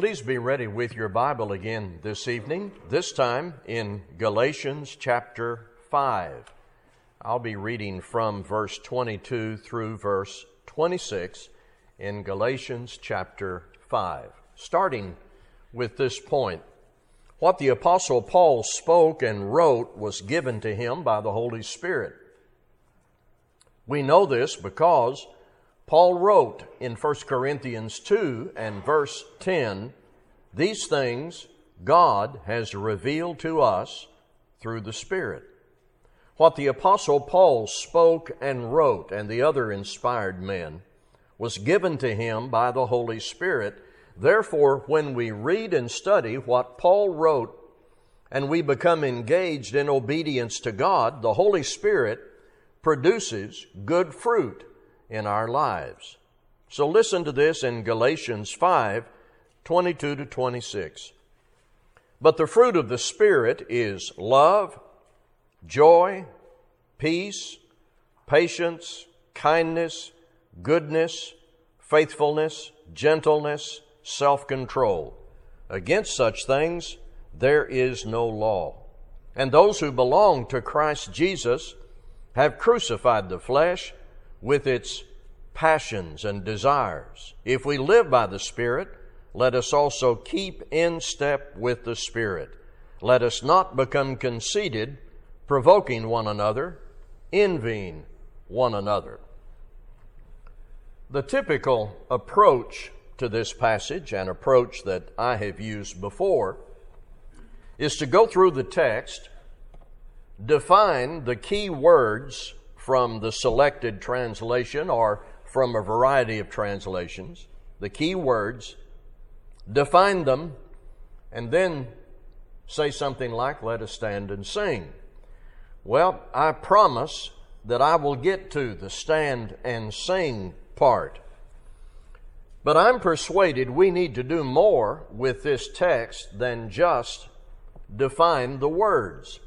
Please be ready with your Bible again this evening, this time in Galatians chapter 5. I'll be reading from verse 22 through verse 26 in Galatians chapter 5, starting with this point. What the Apostle Paul spoke and wrote was given to him by the Holy Spirit. We know this because Paul wrote in 1 Corinthians 2 and verse 10 These things God has revealed to us through the Spirit. What the Apostle Paul spoke and wrote, and the other inspired men, was given to him by the Holy Spirit. Therefore, when we read and study what Paul wrote and we become engaged in obedience to God, the Holy Spirit produces good fruit in our lives. So listen to this in Galatians 5 22 to 26. But the fruit of the Spirit is love, joy, peace, patience, kindness, goodness, faithfulness, gentleness, self control. Against such things there is no law. And those who belong to Christ Jesus have crucified the flesh with its passions and desires. If we live by the Spirit, let us also keep in step with the Spirit. Let us not become conceited, provoking one another, envying one another. The typical approach to this passage, an approach that I have used before, is to go through the text, define the key words from the selected translation or from a variety of translations, the key words, define them, and then say something like, Let us stand and sing. Well, I promise that I will get to the stand and sing part. But I'm persuaded we need to do more with this text than just define the words.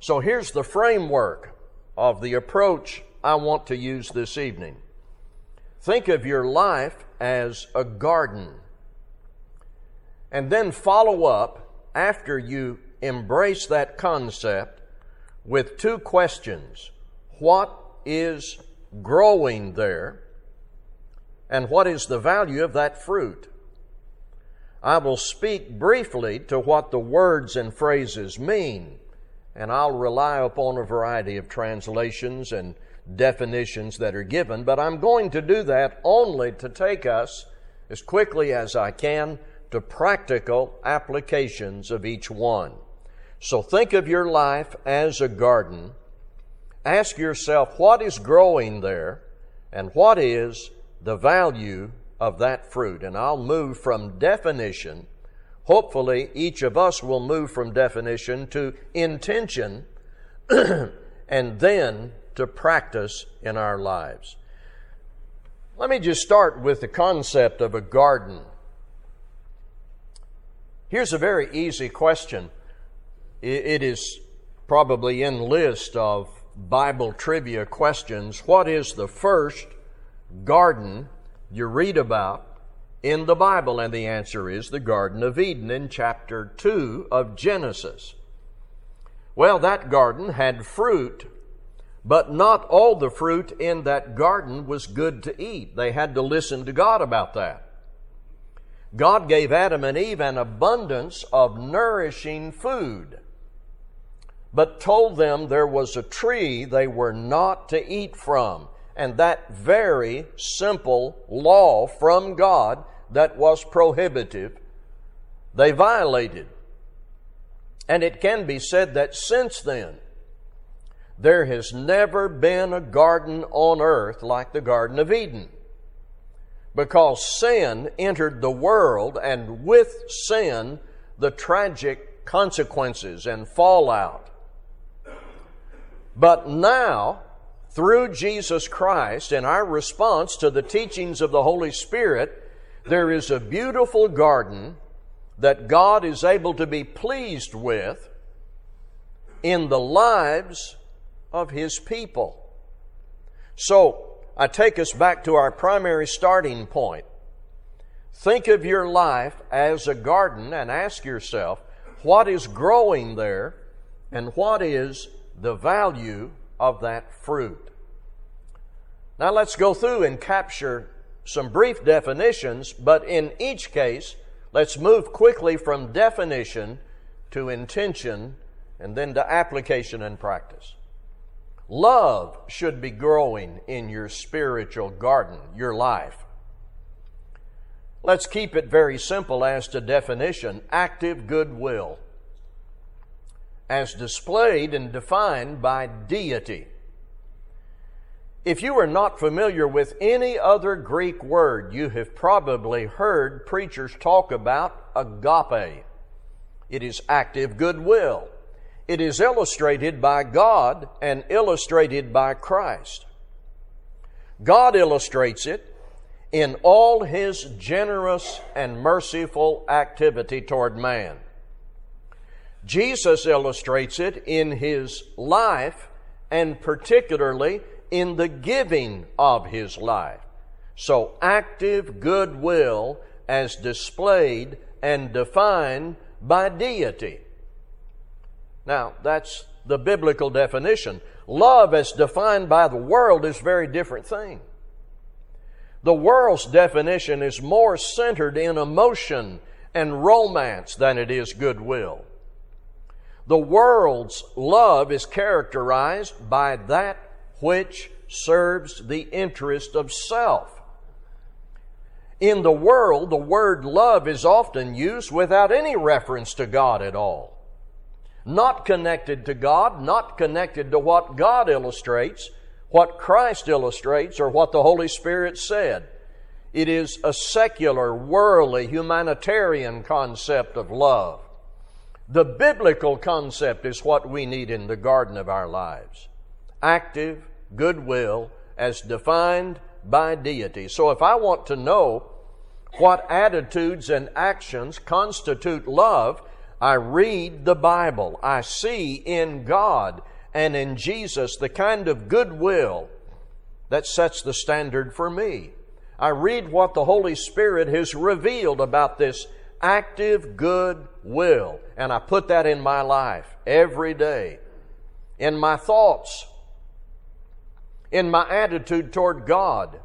So here's the framework of the approach I want to use this evening. Think of your life as a garden. And then follow up after you embrace that concept with two questions. What is growing there? And what is the value of that fruit? I will speak briefly to what the words and phrases mean and I'll rely upon a variety of translations and definitions that are given, but I'm going to do that only to take us as quickly as I can to practical applications of each one. So think of your life as a garden. Ask yourself what is growing there and what is the value of that fruit. And I'll move from definition Hopefully, each of us will move from definition to intention and then to practice in our lives. Let me just start with the concept of a garden. Here's a very easy question. It is probably in list of Bible trivia questions. What is the first garden you read about in the Bible? And the answer is the Garden of Eden in chapter 2 of Genesis. Well, that garden had fruit, but not all the fruit in that garden was good to eat. They had to listen to God about that. God gave Adam and Eve an abundance of nourishing food, but told them there was a tree they were not to eat from and that very simple law from God that was prohibitive, they violated. And it can be said that since then, there has never been a garden on earth like the Garden of Eden. Because sin entered the world, and with sin, the tragic consequences and fallout. But now, through Jesus Christ and our response to the teachings of the Holy Spirit, there is a beautiful garden that God is able to be pleased with in the lives of His people. So, I take us back to our primary starting point. Think of your life as a garden and ask yourself what is growing there and what is the value of that fruit. Now let's go through and capture some brief definitions, but in each case, let's move quickly from definition to intention and then to application and practice. Love should be growing in your spiritual garden, your life. Let's keep it very simple as to definition active goodwill, as displayed and defined by deity. If you are not familiar with any other Greek word, you have probably heard preachers talk about agape. It is active goodwill. It is illustrated by God and illustrated by Christ. God illustrates it in all his generous and merciful activity toward man. Jesus illustrates it in his life and particularly in the giving of his life. So active goodwill as displayed and defined by deity. Now, that's the biblical definition. Love, as defined by the world, is a very different thing. The world's definition is more centered in emotion and romance than it is goodwill. The world's love is characterized by that which serves the interest of self. In the world, the word love is often used without any reference to God at all not connected to God, not connected to what God illustrates, what Christ illustrates, or what the Holy Spirit said. It is a secular, worldly, humanitarian concept of love. The biblical concept is what we need in the garden of our lives active goodwill as defined by deity. So if I want to know what attitudes and actions constitute love, I read the Bible. I see in God and in Jesus the kind of goodwill that sets the standard for me. I read what the Holy Spirit has revealed about this active good will, and I put that in my life every day. In my thoughts, in my attitude toward God,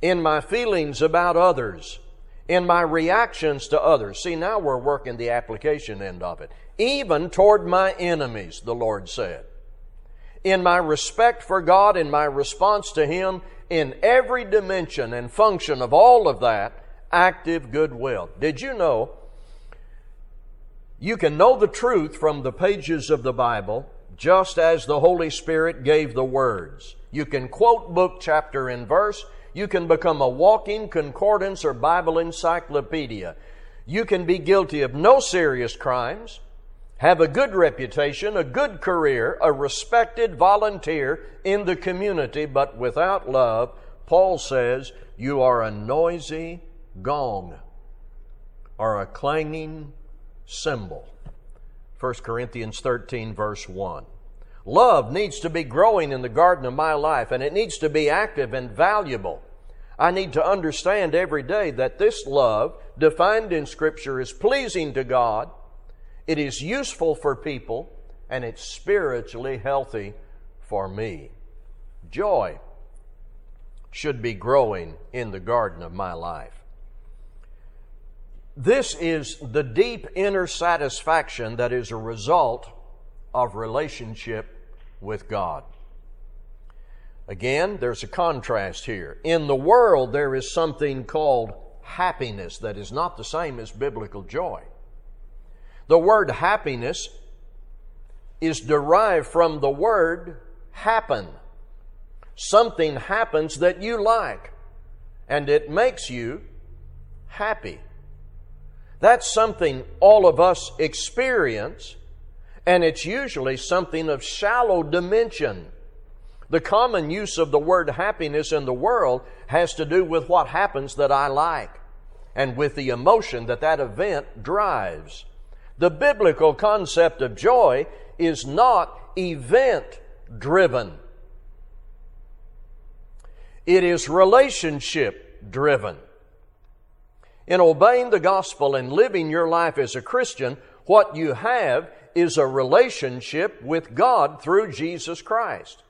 in my feelings about others, in my reactions to others. See, now we're working the application end of it. Even toward my enemies, the Lord said. In my respect for God, in my response to Him, in every dimension and function of all of that, active goodwill. Did you know you can know the truth from the pages of the Bible just as the Holy Spirit gave the words? You can quote book, chapter, and verse you can become a walking concordance or Bible encyclopedia. You can be guilty of no serious crimes, have a good reputation, a good career, a respected volunteer in the community, but without love, Paul says, you are a noisy gong or a clanging cymbal. 1 Corinthians 13, verse 1. Love needs to be growing in the garden of my life, and it needs to be active and valuable. I need to understand every day that this love, defined in Scripture, is pleasing to God, it is useful for people, and it's spiritually healthy for me. Joy should be growing in the garden of my life. This is the deep inner satisfaction that is a result of relationship with God. Again, there's a contrast here. In the world, there is something called happiness that is not the same as biblical joy. The word happiness is derived from the word happen. Something happens that you like, and it makes you happy. That's something all of us experience and it's usually something of shallow dimension. The common use of the word happiness in the world has to do with what happens that I like and with the emotion that that event drives. The biblical concept of joy is not event driven. It is relationship driven. In obeying the gospel and living your life as a Christian, what you have is a relationship with God through Jesus Christ.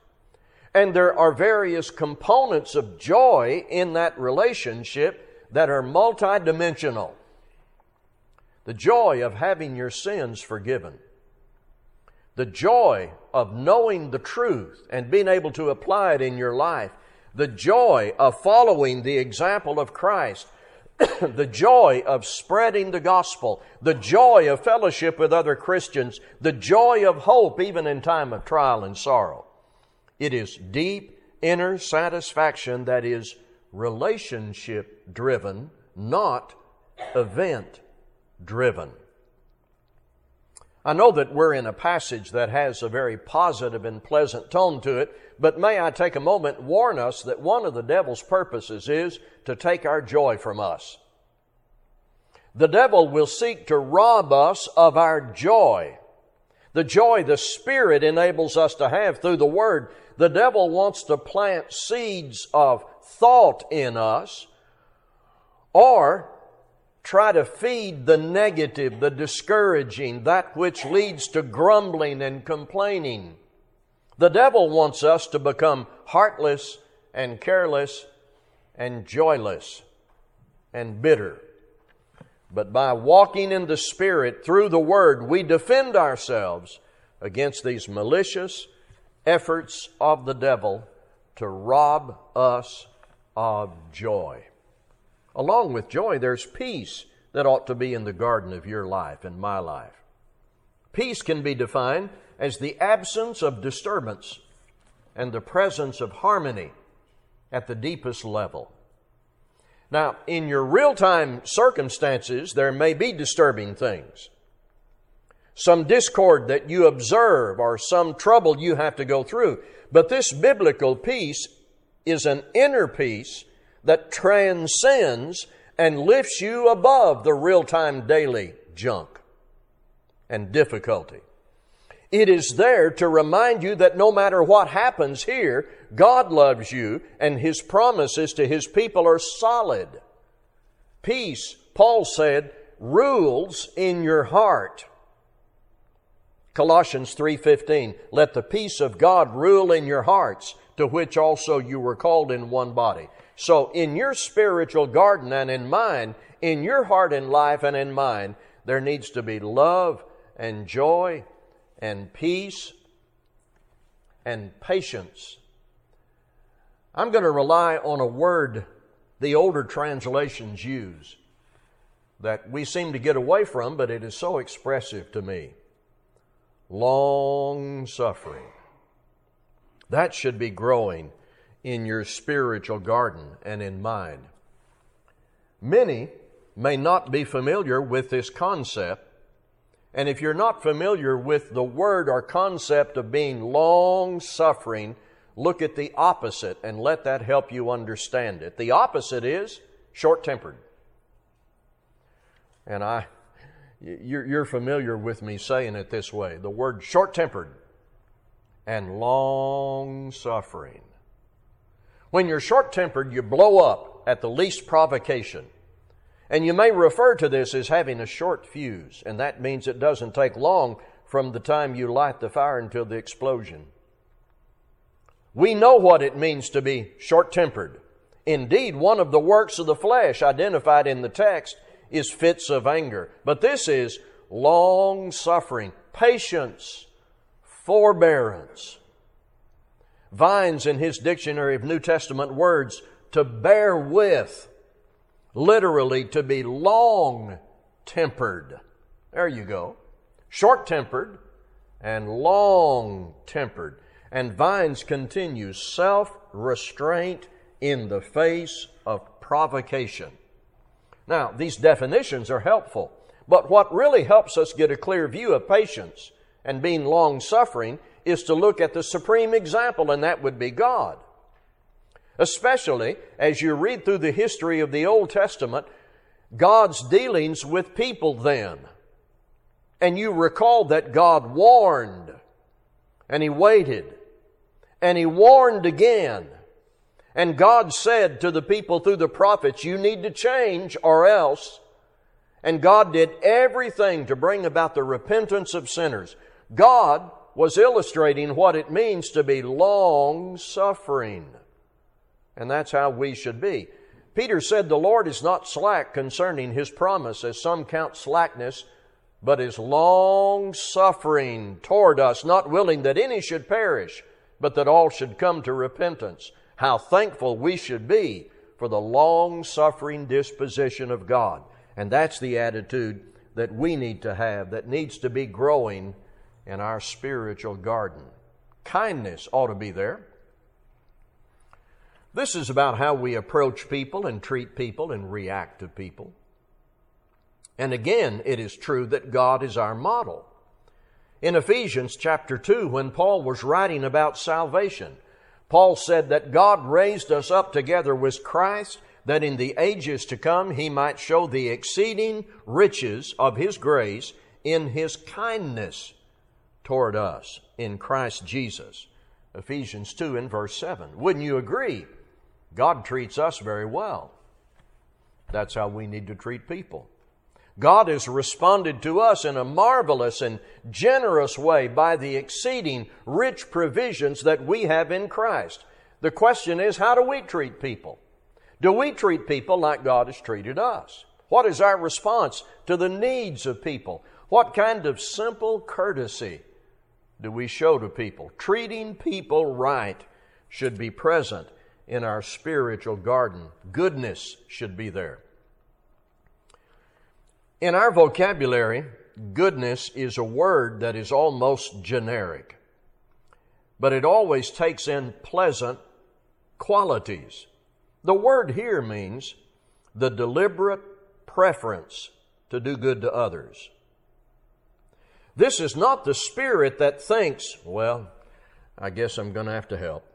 And there are various components of joy in that relationship that are multidimensional. The joy of having your sins forgiven. The joy of knowing the truth and being able to apply it in your life. The joy of following the example of Christ. the joy of spreading the gospel. The joy of fellowship with other Christians. The joy of hope even in time of trial and sorrow. It is deep inner satisfaction that is relationship driven, not event driven. I know that we're in a passage that has a very positive and pleasant tone to it, but may I take a moment and warn us that one of the devil's purposes is to take our joy from us. The devil will seek to rob us of our joy. The joy the Spirit enables us to have through the Word the devil wants to plant seeds of thought in us or try to feed the negative, the discouraging, that which leads to grumbling and complaining. The devil wants us to become heartless and careless and joyless and bitter. But by walking in the Spirit through the Word, we defend ourselves against these malicious efforts of the devil to rob us of joy. Along with joy, there's peace that ought to be in the garden of your life and my life. Peace can be defined as the absence of disturbance and the presence of harmony at the deepest level. Now, in your real time circumstances, there may be disturbing things some discord that you observe or some trouble you have to go through. But this biblical peace is an inner peace that transcends and lifts you above the real time daily junk and difficulty. It is there to remind you that no matter what happens here, God loves you and His promises to His people are solid. Peace, Paul said, rules in your heart. Colossians 3:15 Let the peace of God rule in your hearts to which also you were called in one body. So in your spiritual garden and in mine, in your heart and life and in mine, there needs to be love and joy and peace and patience. I'm going to rely on a word the older translations use that we seem to get away from, but it is so expressive to me long suffering. That should be growing in your spiritual garden and in mine. Many may not be familiar with this concept, and if you're not familiar with the word or concept of being long suffering, look at the opposite and let that help you understand it. The opposite is short tempered. And I you're, familiar with me saying it this way the word short tempered and long suffering. When you're short tempered, you blow up at the least provocation. And you may refer to this as having a short fuse, and that means it doesn't take long from the time you light the fire until the explosion. We know what it means to be short tempered. Indeed, one of the works of the flesh identified in the text is fits of anger. But this is long suffering, patience, forbearance. Vines in his dictionary of New Testament words, to bear with, literally to be long tempered. There you go. Short tempered and long tempered. And Vines continues self restraint in the face of provocation. Now, these definitions are helpful, but what really helps us get a clear view of patience and being long suffering is to look at the supreme example, and that would be God. Especially as you read through the history of the Old Testament, God's dealings with people then. And you recall that God warned, and He waited, and He warned again, And God said to the people through the prophets, You need to change or else. And God did everything to bring about the repentance of sinners. God was illustrating what it means to be long suffering. And that's how we should be. Peter said, The Lord is not slack concerning his promise, as some count slackness, but is long suffering toward us, not willing that any should perish, but that all should come to repentance. How thankful we should be for the long suffering disposition of God. And that's the attitude that we need to have, that needs to be growing in our spiritual garden. Kindness ought to be there. This is about how we approach people and treat people and react to people. And again, it is true that God is our model. In Ephesians chapter 2, when Paul was writing about salvation, Paul said that God raised us up together with Christ that in the ages to come he might show the exceeding riches of his grace in his kindness toward us in Christ Jesus. Ephesians 2 and verse 7. Wouldn't you agree? God treats us very well. That's how we need to treat people. God has responded to us in a marvelous and generous way by the exceeding rich provisions that we have in Christ. The question is, how do we treat people? Do we treat people like God has treated us? What is our response to the needs of people? What kind of simple courtesy do we show to people? Treating people right should be present in our spiritual garden. Goodness should be there. In our vocabulary, goodness is a word that is almost generic, but it always takes in pleasant qualities. The word here means the deliberate preference to do good to others. This is not the spirit that thinks, well, I guess I'm going to have to help.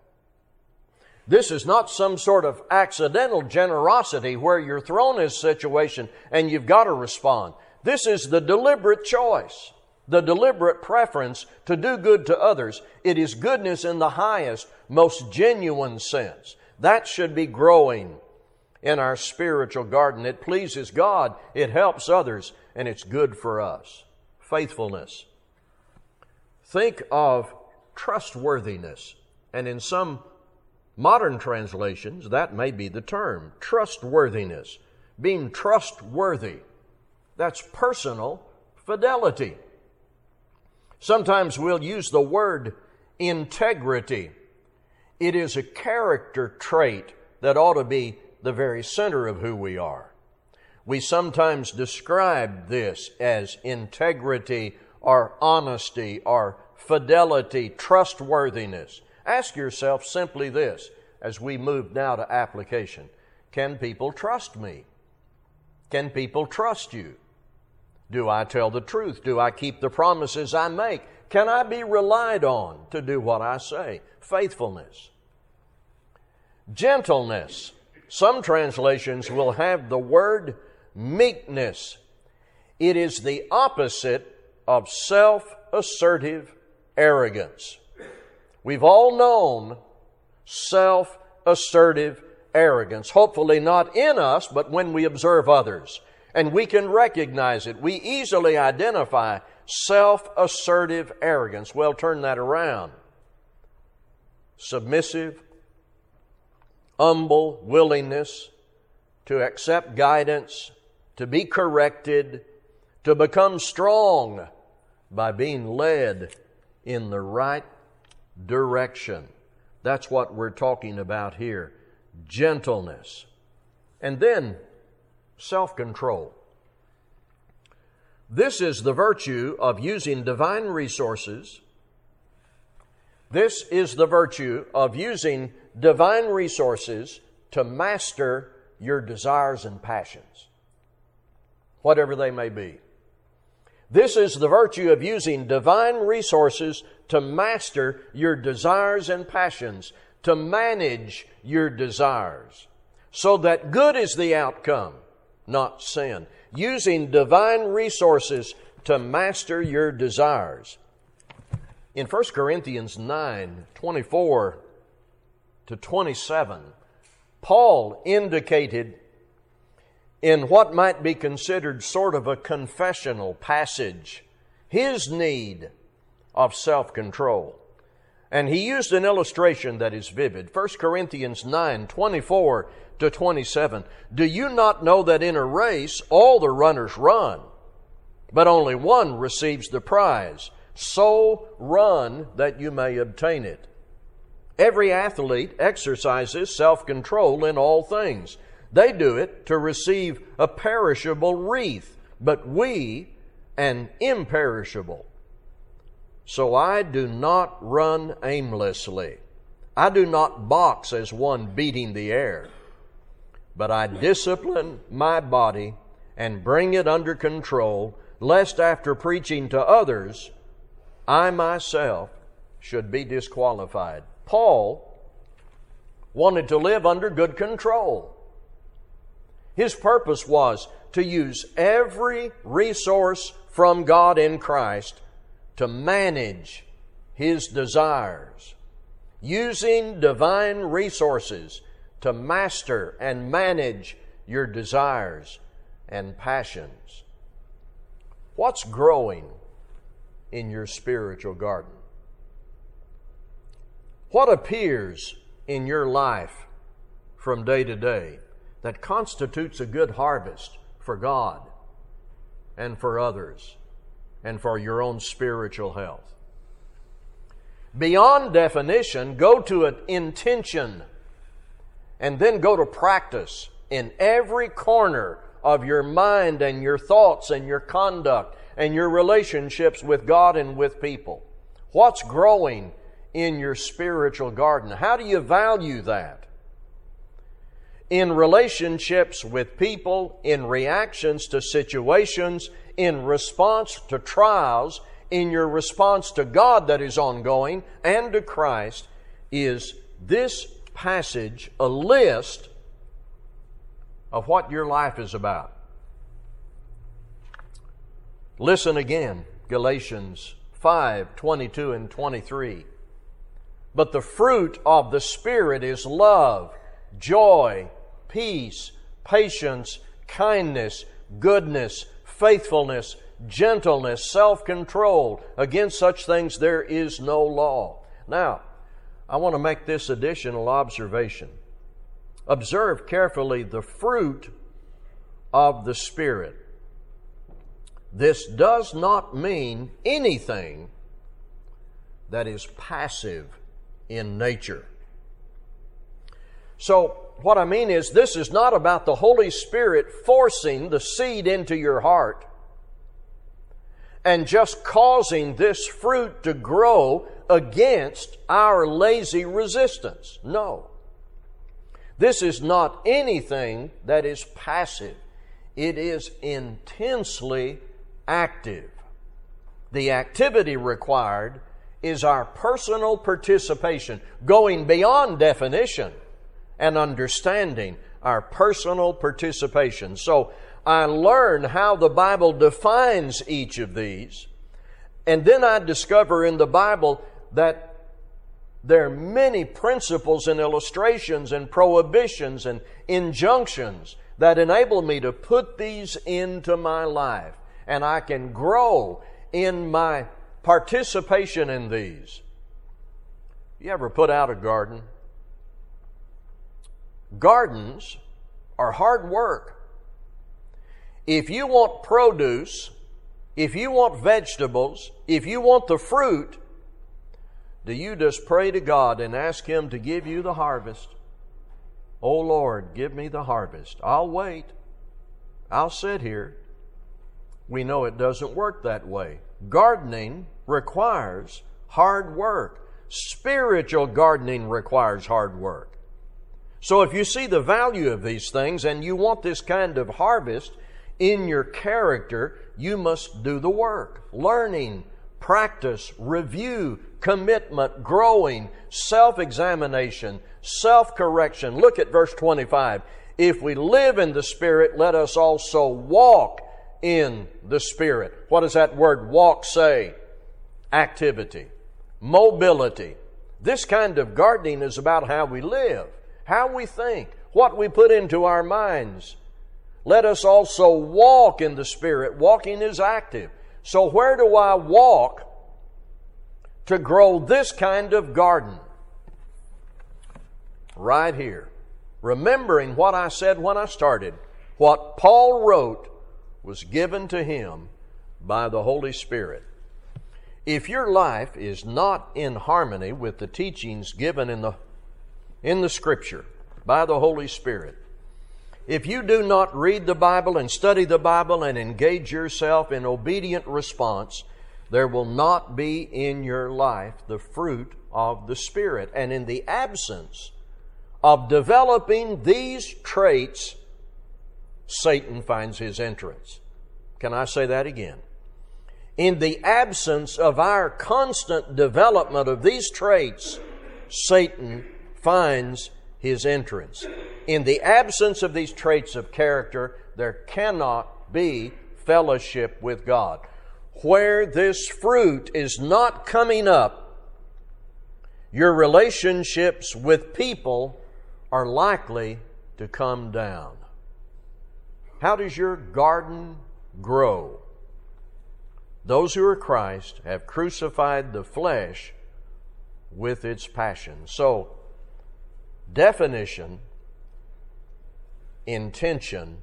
This is not some sort of accidental generosity where you're thrown in a situation and you've got to respond. This is the deliberate choice, the deliberate preference to do good to others. It is goodness in the highest, most genuine sense. That should be growing in our spiritual garden. It pleases God, it helps others, and it's good for us. Faithfulness. Think of trustworthiness. And in some Modern translations, that may be the term trustworthiness, being trustworthy. That's personal fidelity. Sometimes we'll use the word integrity. It is a character trait that ought to be the very center of who we are. We sometimes describe this as integrity or honesty or fidelity, trustworthiness. Ask yourself simply this as we move now to application Can people trust me? Can people trust you? Do I tell the truth? Do I keep the promises I make? Can I be relied on to do what I say? Faithfulness. Gentleness. Some translations will have the word meekness. It is the opposite of self assertive arrogance. We've all known self assertive arrogance, hopefully not in us, but when we observe others. And we can recognize it. We easily identify self assertive arrogance. Well, turn that around. Submissive, humble willingness to accept guidance, to be corrected, to become strong by being led in the right direction. That's what we're talking about here gentleness. And then self control. This is the virtue of using divine resources. This is the virtue of using divine resources to master your desires and passions, whatever they may be. This is the virtue of using divine resources to master your desires and passions, to manage your desires, so that good is the outcome, not sin. Using divine resources to master your desires. In 1 Corinthians 9 24 to 27, Paul indicated in what might be considered sort of a confessional passage his need of self control. And he used an illustration that is vivid. 1 Corinthians 9 24 to 27. Do you not know that in a race all the runners run, but only one receives the prize? So run that you may obtain it. Every athlete exercises self control in all things. They do it to receive a perishable wreath, but we an imperishable. So I do not run aimlessly. I do not box as one beating the air, but I discipline my body and bring it under control, lest after preaching to others, I myself should be disqualified. Paul wanted to live under good control. His purpose was to use every resource from God in Christ to manage his desires, using divine resources to master and manage your desires and passions. What's growing in your spiritual garden? What appears in your life from day to day that constitutes a good harvest for God and for others? and for your own spiritual health. Beyond definition, go to an intention and then go to practice in every corner of your mind and your thoughts and your conduct and your relationships with God and with people. What's growing in your spiritual garden? How do you value that? In relationships with people, in reactions to situations, in response to trials, in your response to God that is ongoing, and to Christ, is this passage a list of what your life is about. Listen again, Galatians 5 22 and 23. But the fruit of the Spirit is love, joy, peace, patience, kindness, goodness, faithfulness, gentleness, self control. Against such things there is no law. Now, I want to make this additional observation. Observe carefully the fruit of the Spirit. This does not mean anything that is passive in nature. So, what I mean is, this is not about the Holy Spirit forcing the seed into your heart and just causing this fruit to grow against our lazy resistance. No. This is not anything that is passive. It is intensely active. The activity required is our personal participation, going beyond definition and understanding our personal participation. So I learn how the Bible defines each of these, and then I discover in the Bible that there are many principles and illustrations and prohibitions and injunctions that enable me to put these into my life. And I can grow in my participation in these. You ever put out a garden? Gardens are hard work. If you want produce, if you want vegetables, if you want the fruit, do you just pray to God and ask Him to give you the harvest? Oh Lord, give me the harvest. I'll wait. I'll sit here. We know it doesn't work that way. Gardening requires hard work. Spiritual gardening requires hard work. So if you see the value of these things and you want this kind of harvest in your character, you must do the work. Learning, practice, review, commitment, growing, self examination, self correction. Look at verse 25. If we live in the Spirit, let us also walk in the Spirit. What does that word walk say? Activity, mobility. This kind of gardening is about how we live how we think, what we put into our minds. Let us also walk in the Spirit. Walking is active. So, where do I walk to grow this kind of garden? Right here. Remembering what I said when I started, what Paul wrote was given to him by the Holy Spirit. If your life is not in harmony with the teachings given in the, in the Scripture by the Holy Spirit, if you do not read the Bible and study the Bible and engage yourself in obedient response, there will not be in your life the fruit of the Spirit. And in the absence of developing these traits, Satan finds his entrance. Can I say that again? In the absence of our constant development of these traits, Satan finds his entrance. In the absence of these traits of character, there cannot be fellowship with God. Where this fruit is not coming up, your relationships with people are likely to come down. How does your garden grow? Those who are Christ have crucified the flesh with its passions. So, definition, intention,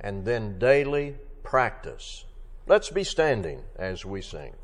and then daily practice. Let's be standing as we sing.